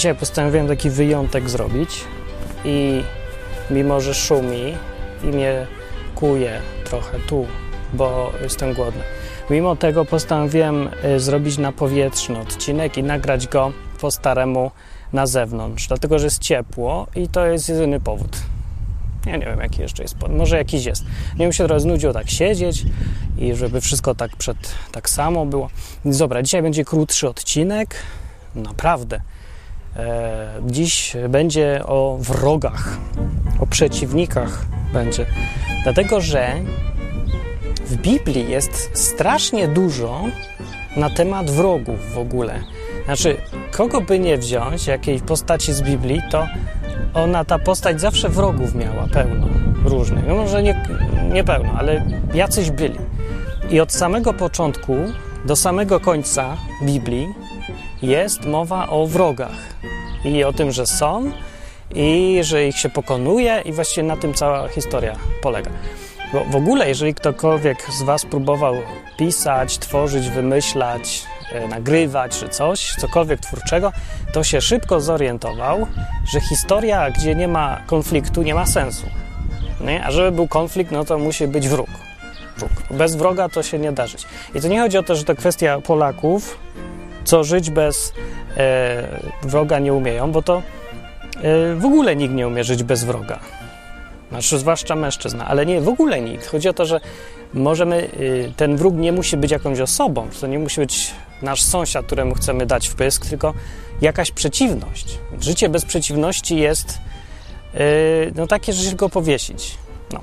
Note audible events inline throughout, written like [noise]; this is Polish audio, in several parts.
Dzisiaj postanowiłem taki wyjątek zrobić i mimo, że szumi i mnie kuje trochę tu, bo jestem głodny. Mimo tego postanowiłem y, zrobić na powietrzny odcinek i nagrać go po staremu na zewnątrz, dlatego że jest ciepło i to jest jedyny powód. Ja nie wiem, jaki jeszcze jest powód. Może jakiś jest. Nie mi się trochę znudziło tak siedzieć i żeby wszystko tak przed tak samo było. Dobra, dzisiaj będzie krótszy odcinek. Naprawdę. E, dziś będzie o wrogach, o przeciwnikach będzie. Dlatego, że w Biblii jest strasznie dużo na temat wrogów w ogóle. Znaczy, kogo by nie wziąć, jakiej postaci z Biblii, to ona, ta postać zawsze wrogów miała pełno różnych. No może nie, nie pełno, ale jacyś byli. I od samego początku do samego końca Biblii jest mowa o wrogach i o tym, że są i że ich się pokonuje i właściwie na tym cała historia polega. Bo w ogóle, jeżeli ktokolwiek z Was próbował pisać, tworzyć, wymyślać, e, nagrywać czy coś, cokolwiek twórczego, to się szybko zorientował, że historia, gdzie nie ma konfliktu, nie ma sensu. Nie? A żeby był konflikt, no to musi być wróg. wróg. Bez wroga to się nie da żyć. I to nie chodzi o to, że to kwestia Polaków, co żyć bez e, wroga nie umieją, bo to e, w ogóle nikt nie umie żyć bez wroga. Znaczy, zwłaszcza mężczyzna, ale nie, w ogóle nikt. Chodzi o to, że możemy, y, ten wróg nie musi być jakąś osobą, to nie musi być nasz sąsiad, któremu chcemy dać wpysk, tylko jakaś przeciwność. Życie bez przeciwności jest no, takie, że się go powiesić. No.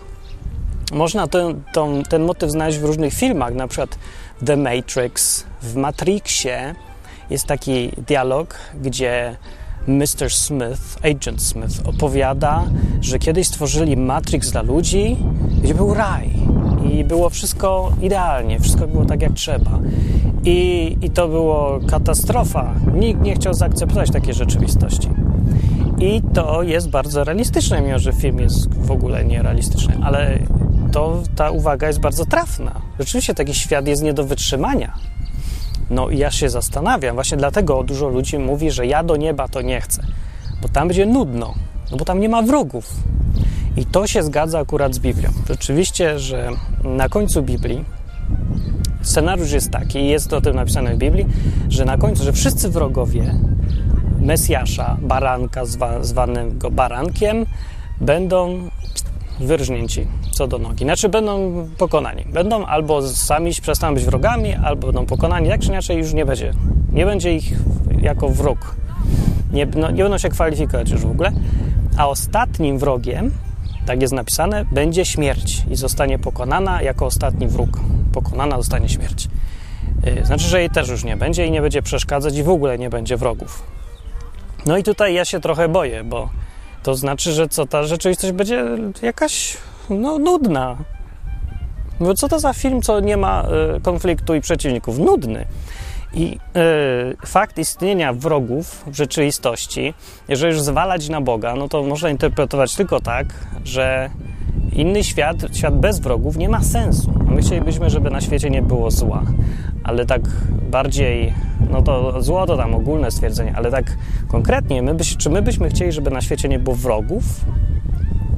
Można ten, ten, ten motyw znaleźć w różnych filmach, na przykład The Matrix, w Matrixie jest taki dialog, gdzie Mr. Smith, Agent Smith, opowiada, że kiedyś stworzyli Matrix dla ludzi, gdzie był raj i było wszystko idealnie, wszystko było tak jak trzeba. I, I to było katastrofa. Nikt nie chciał zaakceptować takiej rzeczywistości. I to jest bardzo realistyczne, mimo że film jest w ogóle nierealistyczny, ale to ta uwaga jest bardzo trafna. Rzeczywiście taki świat jest nie do wytrzymania. No i ja się zastanawiam, właśnie dlatego dużo ludzi mówi, że ja do nieba to nie chcę, bo tam będzie nudno, no bo tam nie ma wrogów. I to się zgadza akurat z Biblią. Rzeczywiście, że na końcu Biblii scenariusz jest taki, jest o tym napisane w Biblii, że na końcu, że wszyscy wrogowie Mesjasza, baranka zwa, zwanego barankiem, będą wyrżnięci co do nogi. Znaczy będą pokonani. Będą albo sami przestaną być wrogami, albo będą pokonani. Jak czy inaczej już nie będzie. Nie będzie ich jako wróg. Nie, no, nie będą się kwalifikować już w ogóle. A ostatnim wrogiem, tak jest napisane, będzie śmierć i zostanie pokonana jako ostatni wróg. Pokonana zostanie śmierć. Znaczy, że jej też już nie będzie i nie będzie przeszkadzać i w ogóle nie będzie wrogów. No i tutaj ja się trochę boję, bo to znaczy, że co ta rzeczywistość będzie jakaś no, nudna. Bo co to za film, co nie ma y, konfliktu i przeciwników? Nudny. I y, fakt istnienia wrogów w rzeczywistości, jeżeli już zwalać na Boga, no to można interpretować tylko tak, że inny świat, świat bez wrogów, nie ma sensu. My chcielibyśmy, żeby na świecie nie było zła, ale tak bardziej, no to zło to tam ogólne stwierdzenie, ale tak konkretnie, my byś, czy my byśmy chcieli, żeby na świecie nie było wrogów,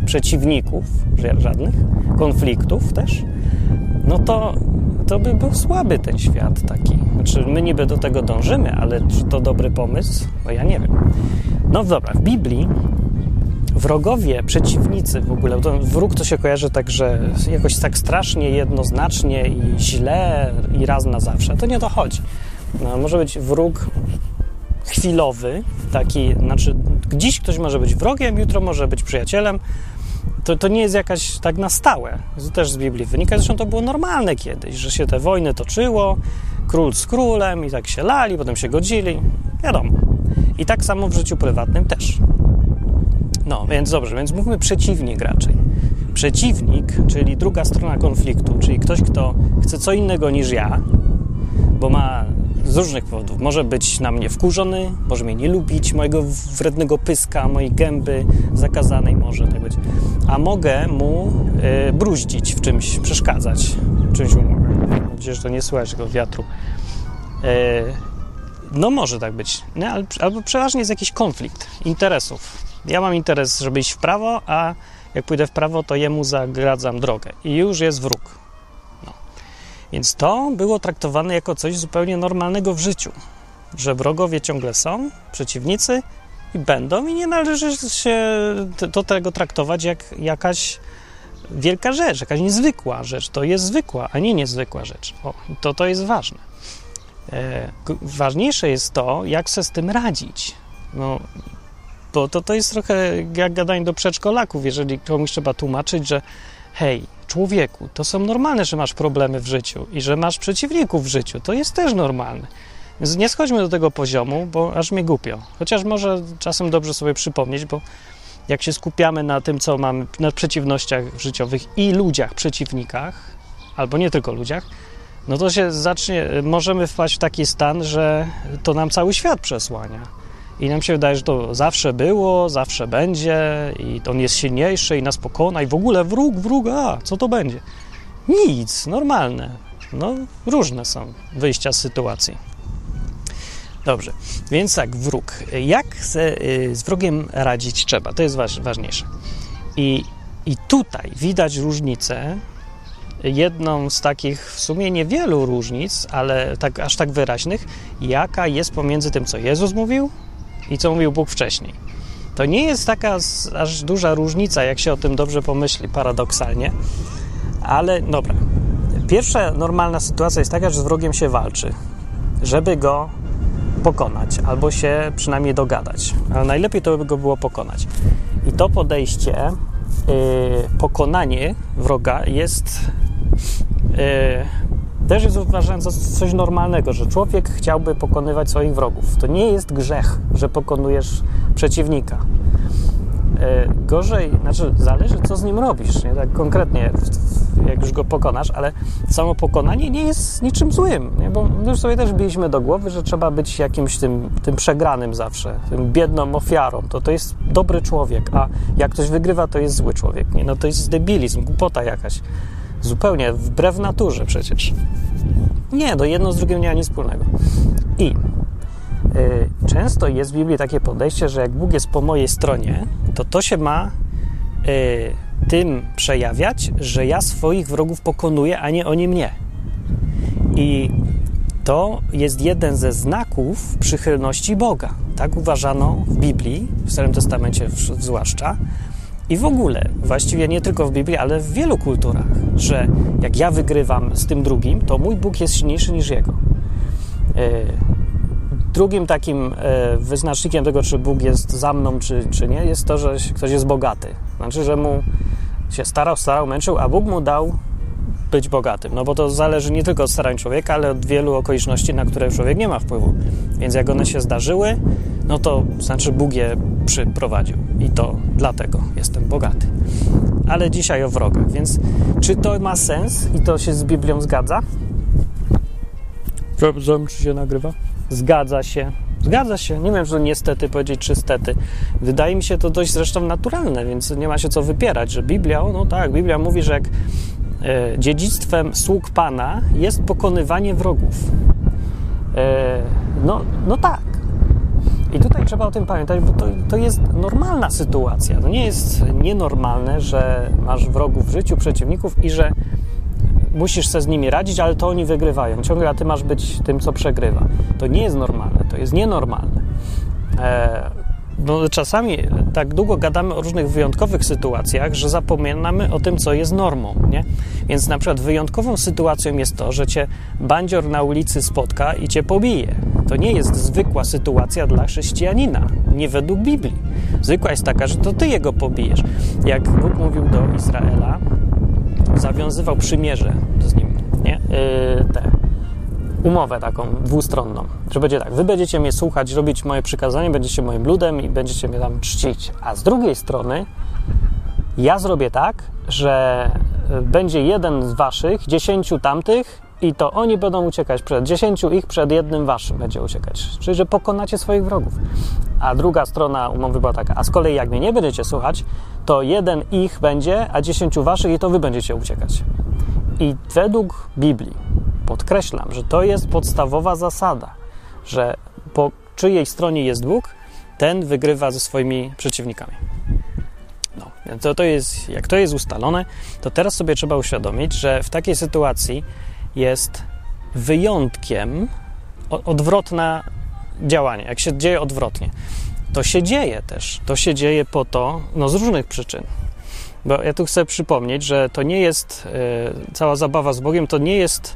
przeciwników żadnych, konfliktów też, no to, to by był słaby ten świat taki. Znaczy, my niby do tego dążymy, ale czy to dobry pomysł? No ja nie wiem. No dobra, w Biblii wrogowie, przeciwnicy w ogóle, to wróg to się kojarzy tak, że jakoś tak strasznie, jednoznacznie i źle i raz na zawsze. To nie dochodzi. No, może być wróg chwilowy, taki, znaczy dziś ktoś może być wrogiem, jutro może być przyjacielem. To, to nie jest jakaś tak na stałe. To też z Biblii wynika. Zresztą to było normalne kiedyś, że się te wojny toczyło, król z królem i tak się lali, potem się godzili. Wiadomo. I tak samo w życiu prywatnym też. No, więc dobrze, więc mówmy przeciwnik raczej. Przeciwnik, czyli druga strona konfliktu, czyli ktoś, kto chce co innego niż ja, bo ma z różnych powodów. Może być na mnie wkurzony, może mnie nie lubić, mojego wrednego pyska, mojej gęby zakazanej może tak być. A mogę mu y, bruździć w czymś, przeszkadzać. Czymś mu mogę. Że to nie słychać tego wiatru. Y, no może tak być, albo przeważnie jest jakiś konflikt interesów. Ja mam interes, żeby iść w prawo, a jak pójdę w prawo, to jemu zagradzam drogę i już jest wróg. No. Więc to było traktowane jako coś zupełnie normalnego w życiu, że wrogowie ciągle są, przeciwnicy i będą i nie należy się do tego traktować jak jakaś wielka rzecz, jakaś niezwykła rzecz. To jest zwykła, a nie niezwykła rzecz. O, to, to jest ważne. E, ważniejsze jest to, jak sobie z tym radzić. No, bo to, to jest trochę jak gadanie do przedszkolaków, jeżeli komuś trzeba tłumaczyć, że hej, człowieku, to są normalne, że masz problemy w życiu i że masz przeciwników w życiu. To jest też normalne. Więc nie schodźmy do tego poziomu, bo aż mnie głupio. Chociaż może czasem dobrze sobie przypomnieć, bo jak się skupiamy na tym, co mamy, na przeciwnościach życiowych i ludziach, przeciwnikach, albo nie tylko ludziach, no to się zacznie, możemy wpaść w taki stan, że to nam cały świat przesłania. I nam się wydaje, że to zawsze było, zawsze będzie, i on jest silniejszy i nas pokona, i w ogóle wróg, wróg, a co to będzie? Nic, normalne. No, różne są wyjścia z sytuacji. Dobrze, więc tak, wróg. Jak y, z wrogiem radzić trzeba? To jest ważniejsze. I, I tutaj widać różnicę. Jedną z takich w sumie niewielu różnic, ale tak, aż tak wyraźnych, jaka jest pomiędzy tym, co Jezus mówił i co mówił Bóg wcześniej. To nie jest taka aż duża różnica, jak się o tym dobrze pomyśli, paradoksalnie, ale dobra. Pierwsza normalna sytuacja jest taka, że z wrogiem się walczy, żeby go pokonać, albo się przynajmniej dogadać. Ale najlepiej to by go było pokonać. I to podejście, yy, pokonanie wroga jest yy, też jest uważane za coś normalnego, że człowiek chciałby pokonywać swoich wrogów. To nie jest grzech, że pokonujesz przeciwnika. E, gorzej, znaczy zależy co z nim robisz, nie? tak konkretnie, jak już go pokonasz, ale samo pokonanie nie jest niczym złym, nie? bo już sobie też biliśmy do głowy, że trzeba być jakimś tym, tym przegranym zawsze, tym biedną ofiarą, to to jest dobry człowiek, a jak ktoś wygrywa, to jest zły człowiek, nie? no to jest debilizm, głupota jakaś, zupełnie wbrew naturze przecież. Nie, to jedno z drugim nie ma nic wspólnego. I Y, często jest w Biblii takie podejście, że jak Bóg jest po mojej stronie, to to się ma y, tym przejawiać, że ja swoich wrogów pokonuję, a nie oni mnie. I to jest jeden ze znaków przychylności Boga. Tak uważano w Biblii, w Starym Testamencie zwłaszcza, i w ogóle, właściwie nie tylko w Biblii, ale w wielu kulturach, że jak ja wygrywam z tym drugim, to mój Bóg jest silniejszy niż jego. Y, Drugim takim e, wyznacznikiem tego, czy Bóg jest za mną, czy, czy nie, jest to, że ktoś jest bogaty. Znaczy, że mu się starał, starał, męczył, a Bóg mu dał być bogatym. No bo to zależy nie tylko od starań człowieka, ale od wielu okoliczności, na które człowiek nie ma wpływu. Więc jak one się zdarzyły, no to znaczy Bóg je przyprowadził. I to dlatego jestem bogaty. Ale dzisiaj o wrogach. Więc czy to ma sens i to się z Biblią zgadza? Sprawdzam, czy się nagrywa. Zgadza się. Zgadza się. Nie wiem, że niestety powiedzieć, czy stety. Wydaje mi się to dość zresztą naturalne, więc nie ma się co wypierać, że Biblia, no tak, Biblia mówi, że jak dziedzictwem sług Pana jest pokonywanie wrogów. E, no, no tak. I tutaj trzeba o tym pamiętać, bo to, to jest normalna sytuacja. To nie jest nienormalne, że masz wrogów w życiu, przeciwników i że musisz sobie z nimi radzić, ale to oni wygrywają. Ciągle a ty masz być tym, co przegrywa. To nie jest normalne, to jest nienormalne. No, czasami tak długo gadamy o różnych wyjątkowych sytuacjach, że zapominamy o tym, co jest normą, nie? Więc na przykład wyjątkową sytuacją jest to, że cię bandzior na ulicy spotka i cię pobije. To nie jest zwykła sytuacja dla chrześcijanina, nie według Biblii. Zwykła jest taka, że to ty jego pobijesz. Jak Bóg mówił do Izraela, zawiązywał przymierze z nim, nie? Yy, te, umowę taką dwustronną, że będzie tak, wy będziecie mnie słuchać, robić moje przykazanie, będziecie moim ludem i będziecie mnie tam czcić, a z drugiej strony ja zrobię tak, że będzie jeden z waszych, dziesięciu tamtych i to oni będą uciekać przed dziesięciu ich, przed jednym waszym będzie uciekać. Czyli, że pokonacie swoich wrogów. A druga strona umowy była taka, a z kolei jak mnie nie będziecie słuchać, to jeden ich będzie, a dziesięciu waszych i to wy będziecie uciekać. I według Biblii, podkreślam, że to jest podstawowa zasada, że czyjej stronie jest Bóg, ten wygrywa ze swoimi przeciwnikami. No, to, to jest, jak to jest ustalone, to teraz sobie trzeba uświadomić, że w takiej sytuacji jest wyjątkiem odwrotne działanie, jak się dzieje odwrotnie. To się dzieje też. To się dzieje po to, no z różnych przyczyn. Bo ja tu chcę przypomnieć, że to nie jest e, cała zabawa z Bogiem, to nie jest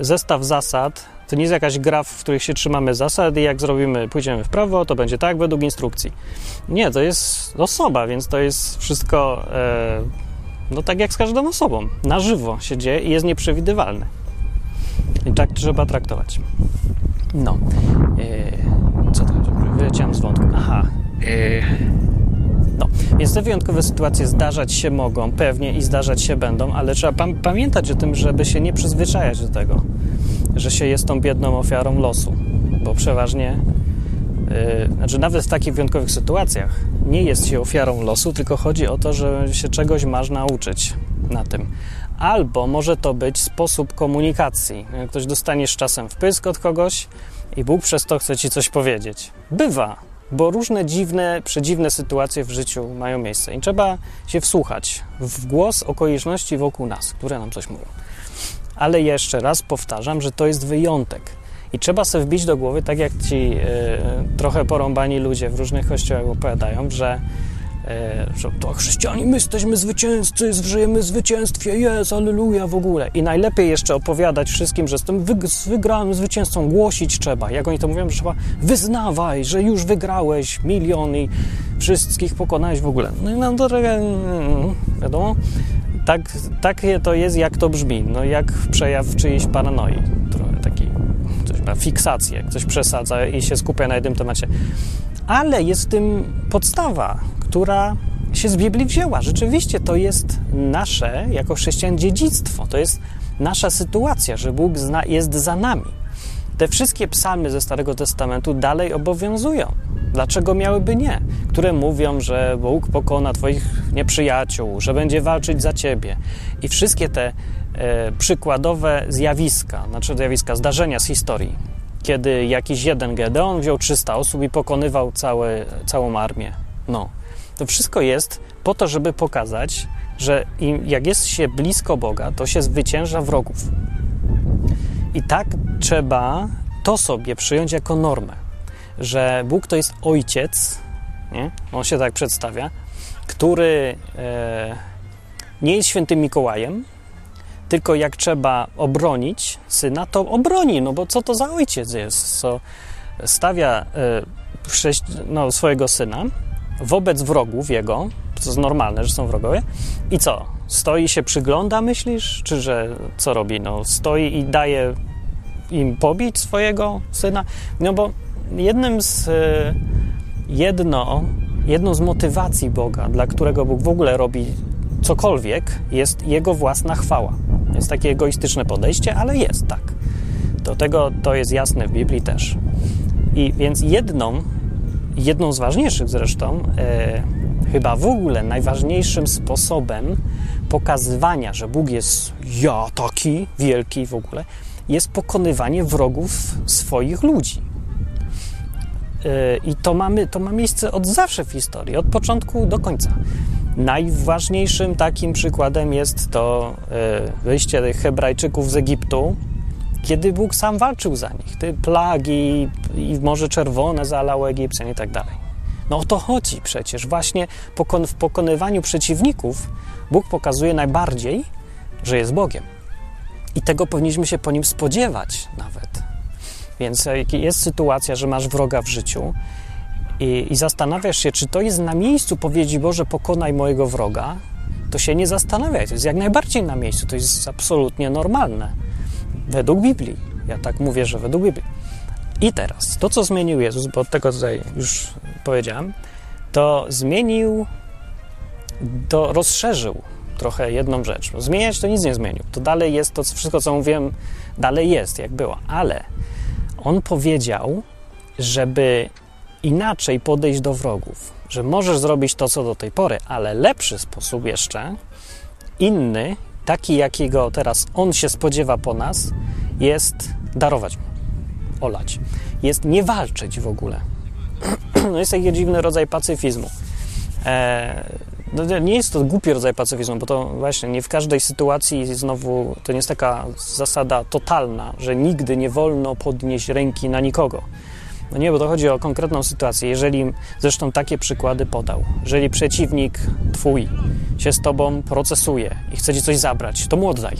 zestaw zasad, to nie jest jakaś gra, w których się trzymamy zasad i jak zrobimy, pójdziemy w prawo, to będzie tak według instrukcji. Nie, to jest osoba, więc to jest wszystko e, no tak jak z każdą osobą. Na żywo się dzieje i jest nieprzewidywalne. I tak trzeba traktować. No. E, co to? Wyleciałem z wątku. Aha. Więc te wyjątkowe sytuacje zdarzać się mogą, pewnie i zdarzać się będą, ale trzeba pam pamiętać o tym, żeby się nie przyzwyczajać do tego, że się jest tą biedną ofiarą losu, bo przeważnie, yy, znaczy nawet w takich wyjątkowych sytuacjach nie jest się ofiarą losu, tylko chodzi o to, że się czegoś masz nauczyć na tym. Albo może to być sposób komunikacji. Ktoś dostaniesz czasem wpysk od kogoś i Bóg przez to chce ci coś powiedzieć. Bywa, bo różne dziwne, przedziwne sytuacje w życiu mają miejsce i trzeba się wsłuchać w głos okoliczności wokół nas, które nam coś mówią. Ale jeszcze raz powtarzam, że to jest wyjątek. I trzeba sobie wbić do głowy, tak jak ci y, trochę porąbani ludzie w różnych kościołach opowiadają, że że to chrześcijanie, my jesteśmy zwycięzcy, żyjemy w zwycięstwie, jest, aleluja w ogóle. I najlepiej jeszcze opowiadać wszystkim, że jestem wygranym zwycięzcą, głosić trzeba. Jak oni to mówią, że trzeba wyznawaj, że już wygrałeś milion i wszystkich pokonałeś w ogóle. No i nam to trochę, mm, wiadomo, tak, takie to jest, jak to brzmi, no jak przejaw czyjejś paranoi, trochę taki, coś ma fiksację, coś przesadza i się skupia na jednym temacie. Ale jest w tym podstawa, która się z Biblii wzięła. Rzeczywiście to jest nasze, jako chrześcijan, dziedzictwo. To jest nasza sytuacja, że Bóg zna, jest za nami. Te wszystkie psalmy ze Starego Testamentu dalej obowiązują. Dlaczego miałyby nie? Które mówią, że Bóg pokona Twoich nieprzyjaciół, że będzie walczyć za Ciebie. I wszystkie te e, przykładowe zjawiska, znaczy zjawiska, zdarzenia z historii, kiedy jakiś jeden Gedeon wziął 300 osób i pokonywał całe, całą armię. No, to wszystko jest po to, żeby pokazać, że jak jest się blisko Boga, to się zwycięża wrogów. I tak trzeba to sobie przyjąć jako normę, że Bóg to jest ojciec, nie? on się tak przedstawia, który e, nie jest świętym Mikołajem, tylko jak trzeba obronić syna, to obroni, no bo co to za ojciec jest, co stawia e, no, swojego syna wobec wrogów jego, to jest normalne, że są wrogowie, i co? Stoi się przygląda, myślisz? Czy że co robi? No, stoi i daje im pobić swojego syna? No bo jednym z, e, jedno, jedną z motywacji Boga, dla którego Bóg w ogóle robi cokolwiek, jest jego własna chwała. Jest takie egoistyczne podejście, ale jest tak. Do tego to jest jasne w Biblii też. I więc jedną jedną z ważniejszych zresztą, e, chyba w ogóle najważniejszym sposobem pokazywania, że Bóg jest ja taki wielki w ogóle, jest pokonywanie wrogów swoich ludzi. E, I to, mamy, to ma miejsce od zawsze w historii, od początku do końca. Najważniejszym takim przykładem jest to e, wyjście Hebrajczyków z Egiptu, kiedy Bóg sam walczył za nich. Te plagi i Morze Czerwone zalało Egipcjan i tak dalej. No o to chodzi przecież. Właśnie w pokonywaniu przeciwników Bóg pokazuje najbardziej, że jest Bogiem. I tego powinniśmy się po nim spodziewać nawet. Więc jest sytuacja, że masz wroga w życiu i, i zastanawiasz się, czy to jest na miejscu powiedzi Boże, pokonaj mojego wroga, to się nie zastanawiaj. To jest jak najbardziej na miejscu. To jest absolutnie normalne. Według Biblii. Ja tak mówię, że według Biblii. I teraz, to co zmienił Jezus, bo od tego tutaj już powiedziałem, to zmienił, to rozszerzył trochę jedną rzecz. Zmieniać to nic nie zmienił. To dalej jest to wszystko, co mówiłem, dalej jest, jak było. Ale on powiedział, żeby inaczej podejść do wrogów, że możesz zrobić to, co do tej pory, ale lepszy sposób jeszcze, inny, taki jakiego teraz on się spodziewa po nas, jest darować mu olać. Jest nie walczyć w ogóle. [clears throat] No jest taki dziwny rodzaj pacyfizmu. E, no, nie jest to głupi rodzaj pacyfizmu, bo to właśnie nie w każdej sytuacji znowu to nie jest taka zasada totalna, że nigdy nie wolno podnieść ręki na nikogo. No nie, bo to chodzi o konkretną sytuację. Jeżeli, zresztą takie przykłady podał, jeżeli przeciwnik twój się z tobą procesuje i chce ci coś zabrać, to mu oddaj.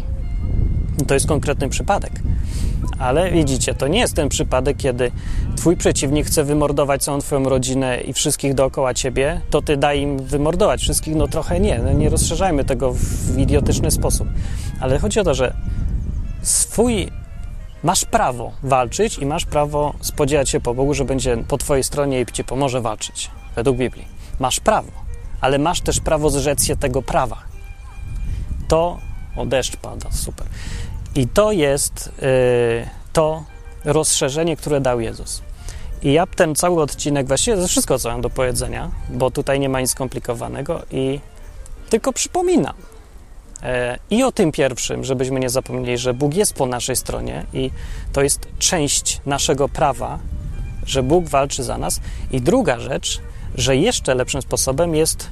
To jest konkretny przypadek. Ale widzicie, to nie jest ten przypadek, kiedy twój przeciwnik chce wymordować całą twoją rodzinę i wszystkich dookoła ciebie, to ty daj im wymordować wszystkich. No trochę nie, no nie rozszerzajmy tego w idiotyczny sposób. Ale chodzi o to, że swój masz prawo walczyć i masz prawo spodziewać się po Bogu, że będzie po twojej stronie i ci pomoże walczyć, według Biblii. Masz prawo, ale masz też prawo zrzec się tego prawa. To, o deszcz pada, super. I to jest yy, to rozszerzenie, które dał Jezus. I ja ten cały odcinek, właściwie to wszystko, co mam do powiedzenia, bo tutaj nie ma nic skomplikowanego i tylko przypominam. E, I o tym pierwszym, żebyśmy nie zapomnieli, że Bóg jest po naszej stronie i to jest część naszego prawa, że Bóg walczy za nas. I druga rzecz, że jeszcze lepszym sposobem jest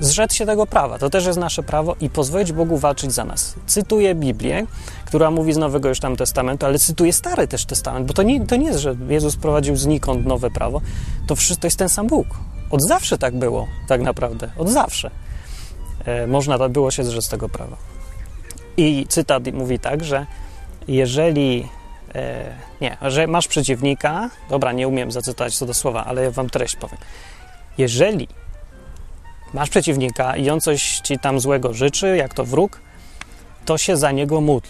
zrzec się tego prawa. To też jest nasze prawo i pozwolić Bogu walczyć za nas. Cytuję Biblię, która mówi z Nowego już tam Testamentu, ale cytuję Stary też Testament, bo to nie, to nie jest, że Jezus prowadził znikąd nowe prawo. To wszystko jest ten sam Bóg. Od zawsze tak było, tak naprawdę. Od zawsze. E, można było się zrzec tego prawa. I cytat mówi tak, że jeżeli e, nie, że masz przeciwnika, dobra, nie umiem zacytować co do słowa, ale ja wam treść powiem. Jeżeli masz przeciwnika i on coś ci tam złego życzy, jak to wróg, to się za niego módl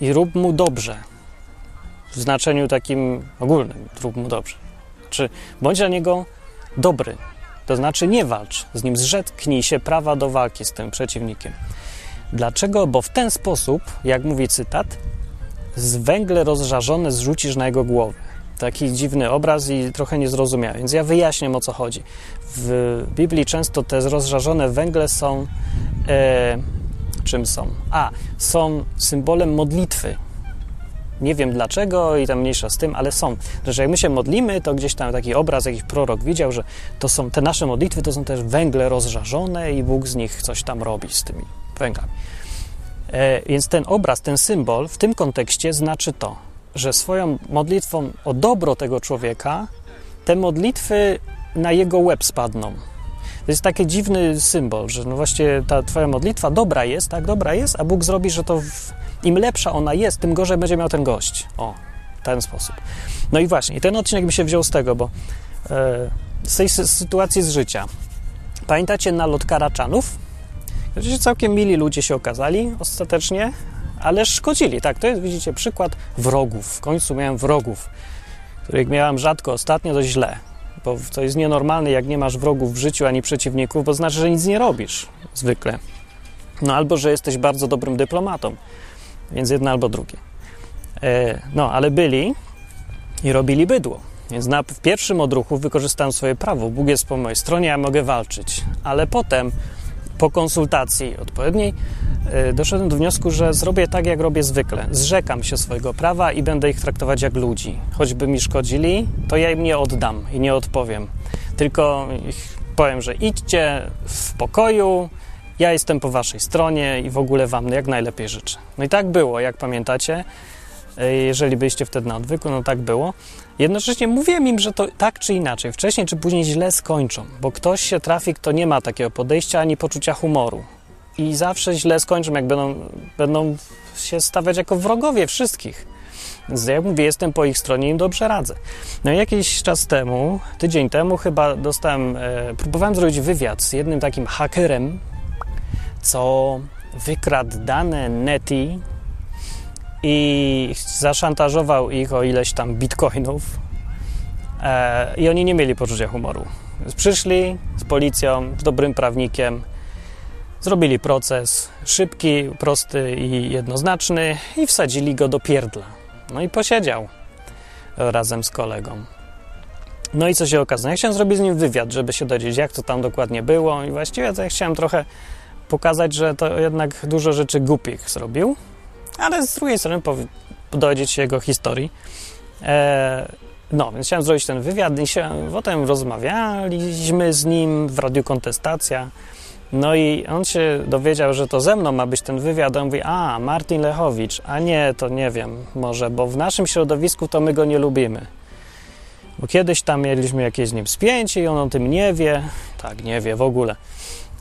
i rób mu dobrze. W znaczeniu takim ogólnym, rób mu dobrze. Czy bądź dla niego dobry, to znaczy nie walcz z nim, zrzeknij się prawa do walki z tym przeciwnikiem. Dlaczego? Bo w ten sposób, jak mówi cytat, z węgle rozżarzone zrzucisz na jego głowę. Taki dziwny obraz i trochę niezrozumiały, więc ja wyjaśnię o co chodzi. W Biblii często te rozżarzone węgle są. E, czym są? A, są symbolem modlitwy, nie wiem dlaczego i tam mniejsza z tym, ale są. Że jak my się modlimy, to gdzieś tam taki obraz, jakiś prorok widział, że to są te nasze modlitwy, to są też węgle rozżarzone i Bóg z nich coś tam robi z tymi węglami. E, więc ten obraz, ten symbol w tym kontekście znaczy to, że swoją modlitwą o dobro tego człowieka, te modlitwy na jego łeb spadną. To jest taki dziwny symbol, że no właśnie ta twoja modlitwa dobra jest, tak, dobra jest, a Bóg zrobi, że to w, im lepsza ona jest, tym gorzej będzie miał ten gość. O, ten sposób. No i właśnie, ten odcinek mi się wziął z tego, bo e, z tej sytuacji z życia. Pamiętacie nalot karaczanów? Oczywiście całkiem mili ludzie się okazali ostatecznie, ale szkodzili. Tak, to jest, widzicie, przykład wrogów. W końcu miałem wrogów, których miałem rzadko ostatnio, dość źle. Bo to jest nienormalne, jak nie masz wrogów w życiu ani przeciwników, bo znaczy, że nic nie robisz zwykle. No albo, że jesteś bardzo dobrym dyplomatą. Więc jedno albo drugie. E, no, ale byli i robili bydło. Więc na, w pierwszym odruchu wykorzystałem swoje prawo. Bóg jest po mojej stronie, ja mogę walczyć. Ale potem, po konsultacji odpowiedniej, e, doszedłem do wniosku, że zrobię tak, jak robię zwykle. Zrzekam się swojego prawa i będę ich traktować jak ludzi. Choćby mi szkodzili, to ja im nie oddam i nie odpowiem. Tylko powiem, że idźcie w pokoju, ja jestem po waszej stronie i w ogóle wam jak najlepiej życzę. No i tak było, jak pamiętacie, e, jeżeli byliście wtedy na odwyku, no tak było. Jednocześnie mówiłem im, że to tak czy inaczej, wcześniej czy później źle skończą, bo ktoś się trafi, kto nie ma takiego podejścia ani poczucia humoru. I zawsze źle skończą, jak będą, będą się stawiać jako wrogowie wszystkich. Więc jak mówię, jestem po ich stronie i im dobrze radzę. No i jakiś czas temu, tydzień temu chyba dostałem, e, próbowałem zrobić wywiad z jednym takim hakerem, co wykradł dane Neti i zaszantażował ich o ileś tam bitcoinów. E, I oni nie mieli poczucia humoru. Przyszli z policją, z dobrym prawnikiem, zrobili proces szybki, prosty i jednoznaczny i wsadzili go do pierdla. No i posiedział razem z kolegą. No i co się okazało? Ja chciałem zrobić z nim wywiad, żeby się dowiedzieć, jak to tam dokładnie było i właściwie to ja chciałem trochę pokazać, że to jednak dużo rzeczy głupich zrobił, ale z drugiej strony dowiedzieć się jego historii. E, no, więc chciałem zrobić ten wywiad i się, potem rozmawialiśmy z nim w Radiu Kontestacja. No i on się dowiedział, że to ze mną ma być ten wywiad. On mówi, a, Martin Lechowicz, a nie, to nie wiem, może, bo w naszym środowisku to my go nie lubimy. Bo kiedyś tam mieliśmy jakieś z nim spięcie i on o tym nie wie. Tak, nie wie w ogóle.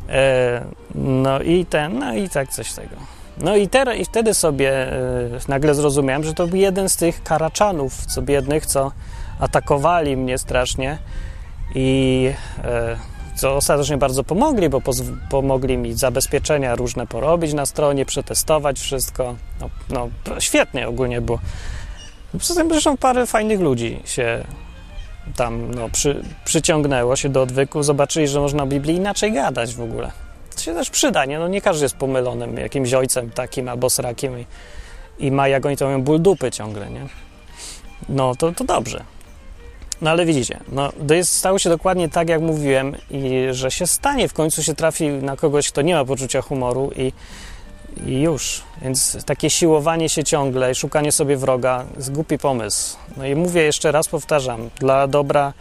E, no i ten, no i tak coś tego. No i, ter, i wtedy sobie e, nagle zrozumiałem, że to był jeden z tych karaczanów, co biednych, co atakowali mnie strasznie i e, co ostatecznie bardzo pomogli, bo pomogli mi zabezpieczenia różne porobić na stronie, przetestować wszystko. No, no świetnie ogólnie było. Poza tym zresztą parę fajnych ludzi się tam no, przy, przyciągnęło się do odwyku, zobaczyli, że można o Biblii inaczej gadać w ogóle. To się też przyda, nie? No nie każdy jest pomylonym jakimś ojcem takim albo srakiem i, i ma, jak oni to mówią, ból dupy ciągle, nie? No to, to dobrze. No ale widzicie, no, to jest, stało się dokładnie tak, jak mówiłem, i że się stanie, w końcu się trafi na kogoś, kto nie ma poczucia humoru i, i już. Więc takie siłowanie się ciągle i szukanie sobie wroga jest głupi pomysł. No i mówię jeszcze raz, powtarzam, dla dobra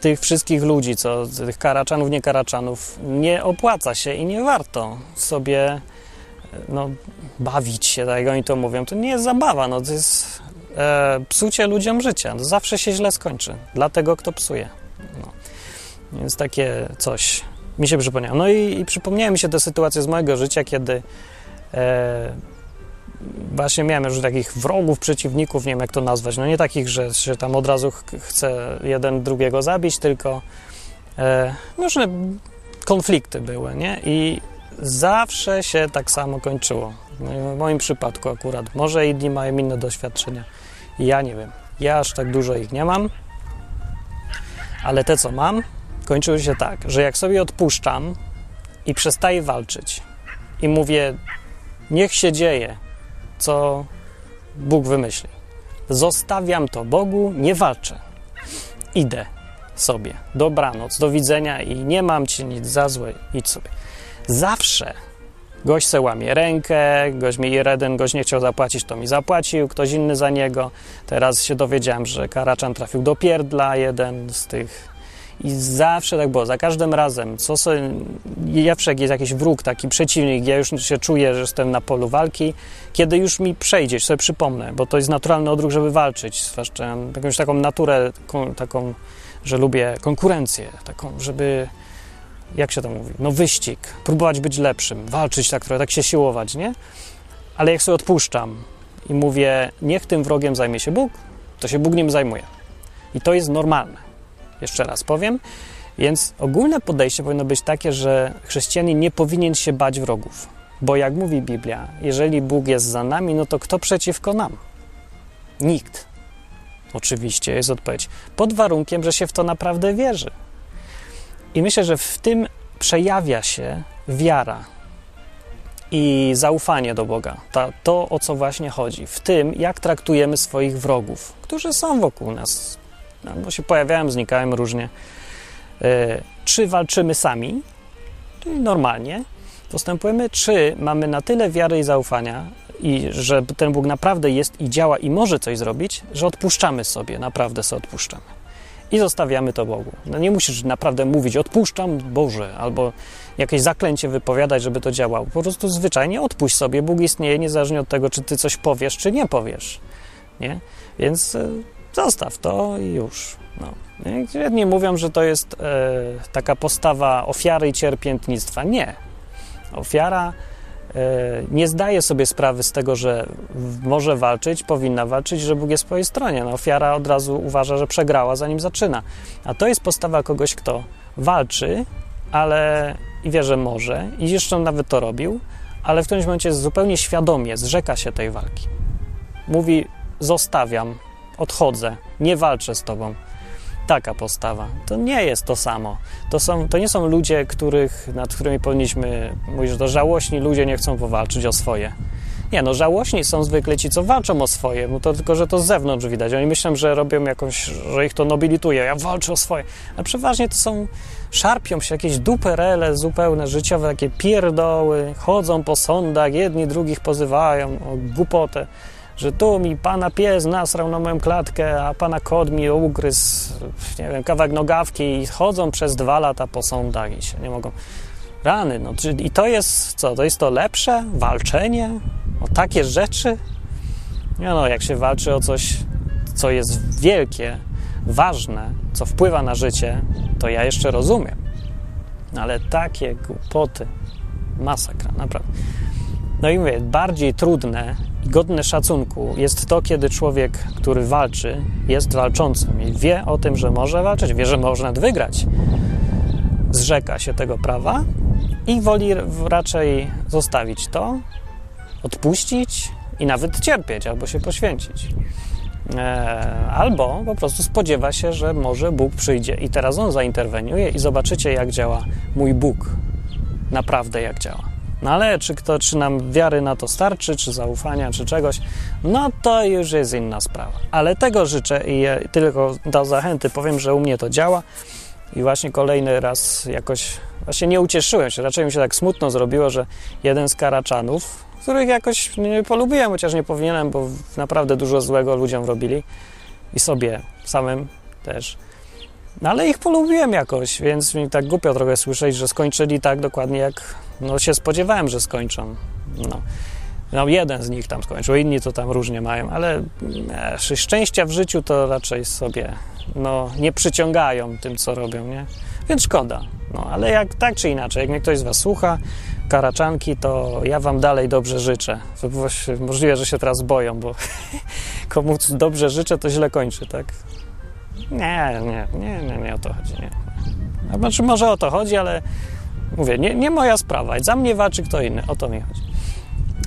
tych wszystkich ludzi, co tych karaczanów, nie karaczanów, nie opłaca się i nie warto sobie no, bawić się, tak jak oni to mówią. To nie jest zabawa, no, to jest e, psucie ludziom życia. To zawsze się źle skończy. Dla tego, kto psuje. No. Więc takie coś mi się przypomniało. No i, i przypomniały mi się te sytuacje z mojego życia, kiedy e, właśnie miałem już takich wrogów, przeciwników, nie wiem jak to nazwać, no nie takich, że się tam od razu ch chce jeden drugiego zabić, tylko e, różne konflikty były, nie? I zawsze się tak samo kończyło. No w moim przypadku akurat. Może inni mają inne doświadczenia. Ja nie wiem. Ja aż tak dużo ich nie mam, ale te, co mam, kończyły się tak, że jak sobie odpuszczam i przestaję walczyć i mówię, niech się dzieje, co Bóg wymyśli. Zostawiam to Bogu, nie walczę. Idę sobie. Dobranoc, do widzenia i nie mam ci nic za złe, idź sobie. Zawsze Gość se łamie rękę, gość mi jeden, gość nie chciał zapłacić, to mi zapłacił, ktoś inny za niego. Teraz się dowiedziałem, że Karaczan trafił do pierdla, jeden z tych. I zawsze tak było, za każdym razem, co sobie, zawsze jak jest jakiś wróg, taki przeciwnik, ja już się czuję, że jestem na polu walki, kiedy już mi przejdzie, sobie przypomnę, bo to jest naturalny odruch, żeby walczyć, zwłaszcza jakąś taką naturę, taką, że lubię konkurencję, taką, żeby jak się to mówi, no wyścig, próbować być lepszym, walczyć tak trochę, tak się siłować, nie? Ale jak sobie odpuszczam i mówię, niech tym wrogiem zajmie się Bóg, to się Bóg nim zajmuje. I to jest normalne. Jeszcze raz powiem. Więc ogólne podejście powinno być takie, że chrześcijanin nie powinien się bać wrogów. Bo jak mówi Biblia, jeżeli Bóg jest za nami, no to kto przeciwko nam? Nikt. Oczywiście jest odpowiedź. Pod warunkiem, że się w to naprawdę wierzy. I myślę, że w tym przejawia się wiara i zaufanie do Boga. Ta, to, o co właśnie chodzi. W tym, jak traktujemy swoich wrogów, którzy są wokół nas, no, bo się pojawiają, znikają różnie. E, czy walczymy sami, czyli normalnie postępujemy, czy mamy na tyle wiary i zaufania, i że ten Bóg naprawdę jest i działa i może coś zrobić, że odpuszczamy sobie, naprawdę sobie odpuszczamy i zostawiamy to Bogu. No nie musisz naprawdę mówić, odpuszczam Boże, albo jakieś zaklęcie wypowiadać, żeby to działało. Po prostu zwyczajnie odpuść sobie. Bóg istnieje niezależnie od tego, czy ty coś powiesz, czy nie powiesz. Nie? Więc e, zostaw to i już. No. Jedni mówią, że to jest e, taka postawa ofiary i cierpiętnictwa. Nie. Ofiara E, nie zdaje sobie sprawy z tego, że może walczyć, powinna walczyć, że Bóg jest po jej stronie. No, ofiara od razu uważa, że przegrała, zanim zaczyna. A to jest postawa kogoś, kto walczy, ale i wie, że może, i jeszcze nawet to robił, ale w którymś momencie zupełnie świadomie zrzeka się tej walki. Mówi: Zostawiam, odchodzę, nie walczę z tobą taka postawa. To nie jest to samo. To, są, to nie są ludzie, których, nad którymi powinniśmy mówić, że to żałośni ludzie nie chcą powalczyć o swoje. Nie, no żałośni są zwykle ci, co walczą o swoje, bo to tylko, że to z zewnątrz widać. Oni myślą, że robią jakąś, że ich to nobilituje, ja walczę o swoje. A przeważnie to są, szarpią się jakieś duperele zupełne, życiowe, takie pierdoły, chodzą po sądach, jedni drugich pozywają o głupotę. Że tu mi pana pies nasrał na moją klatkę, a pana kot mi ugryzł, nie wiem, kawałek nogawki i chodzą przez dwa lata po sądach i się nie mogą... Rany, no i to jest co? To jest to lepsze? Walczenie? O takie rzeczy? Nie no, jak się walczy o coś, co jest wielkie, ważne, co wpływa na życie, to ja jeszcze rozumiem. Ale takie głupoty, masakra, naprawdę. No i mówię, bardziej trudne godne szacunku jest to, kiedy człowiek, który walczy, jest walczącym i wie o tym, że może walczyć, wie, że może nawet wygrać. Zrzeka się tego prawa i woli raczej zostawić to, odpuścić i nawet cierpieć albo się poświęcić. E, albo po prostu spodziewa się, że może Bóg przyjdzie i teraz on zainterweniuje i zobaczycie, jak działa mój Bóg. Naprawdę jak działa. No ale czy, kto, czy nam wiary na to starczy, czy zaufania, czy czegoś, no to już jest inna sprawa. Ale tego życzę i tylko do zachęty powiem, że u mnie to działa i właśnie kolejny raz jakoś, właśnie nie ucieszyłem się, raczej mi się tak smutno zrobiło, że jeden z karaczanów, których jakoś nie polubiłem, chociaż nie powinienem, bo naprawdę dużo złego ludziom robili i sobie samym też. No ale ich polubiłem jakoś, więc mi tak głupio trochę słyszeć, że skończyli tak dokładnie jak no, się spodziewałem, że skończą. No. no jeden z nich tam skończył, inni to tam różnie mają, ale szczęścia w życiu to raczej sobie no, nie przyciągają tym, co robią, nie? Więc szkoda. No, ale jak tak czy inaczej, jak mnie ktoś z Was słucha, karaczanki, to ja Wam dalej dobrze życzę. Możliwe, że się teraz boją, bo [laughs] komu dobrze życzę, to źle kończy, tak? Nie, nie, nie, nie, nie o to chodzi, nie. Znaczy, może o to chodzi, ale mówię, nie, nie moja sprawa. Za mnie walczy kto inny, o to mi chodzi.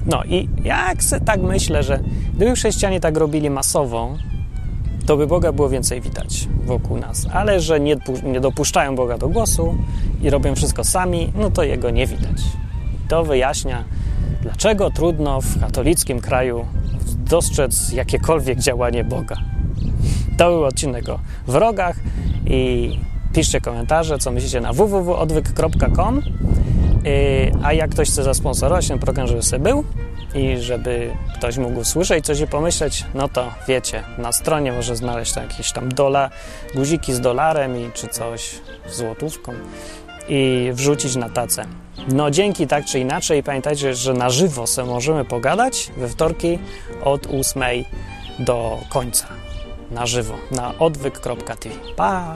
No i jak se tak myślę, że gdyby chrześcijanie tak robili masowo, to by Boga było więcej widać wokół nas. Ale że nie, nie dopuszczają Boga do głosu i robią wszystko sami, no to Jego nie widać. To wyjaśnia, dlaczego trudno w katolickim kraju dostrzec jakiekolwiek działanie Boga. To był odcinek o wrogach i piszcie komentarze, co myślicie na www.odwyk.com y, a jak ktoś chce zasponsorować ten program, żeby sobie był i żeby ktoś mógł słyszeć coś i pomyśleć, no to wiecie, na stronie może znaleźć tam jakieś tam dola, guziki z dolarem i czy coś z złotówką i wrzucić na tacę. No dzięki tak czy inaczej, pamiętajcie, że na żywo sobie możemy pogadać we wtorki od 8 do końca. Na żywo, na odwyk.tv. Pa!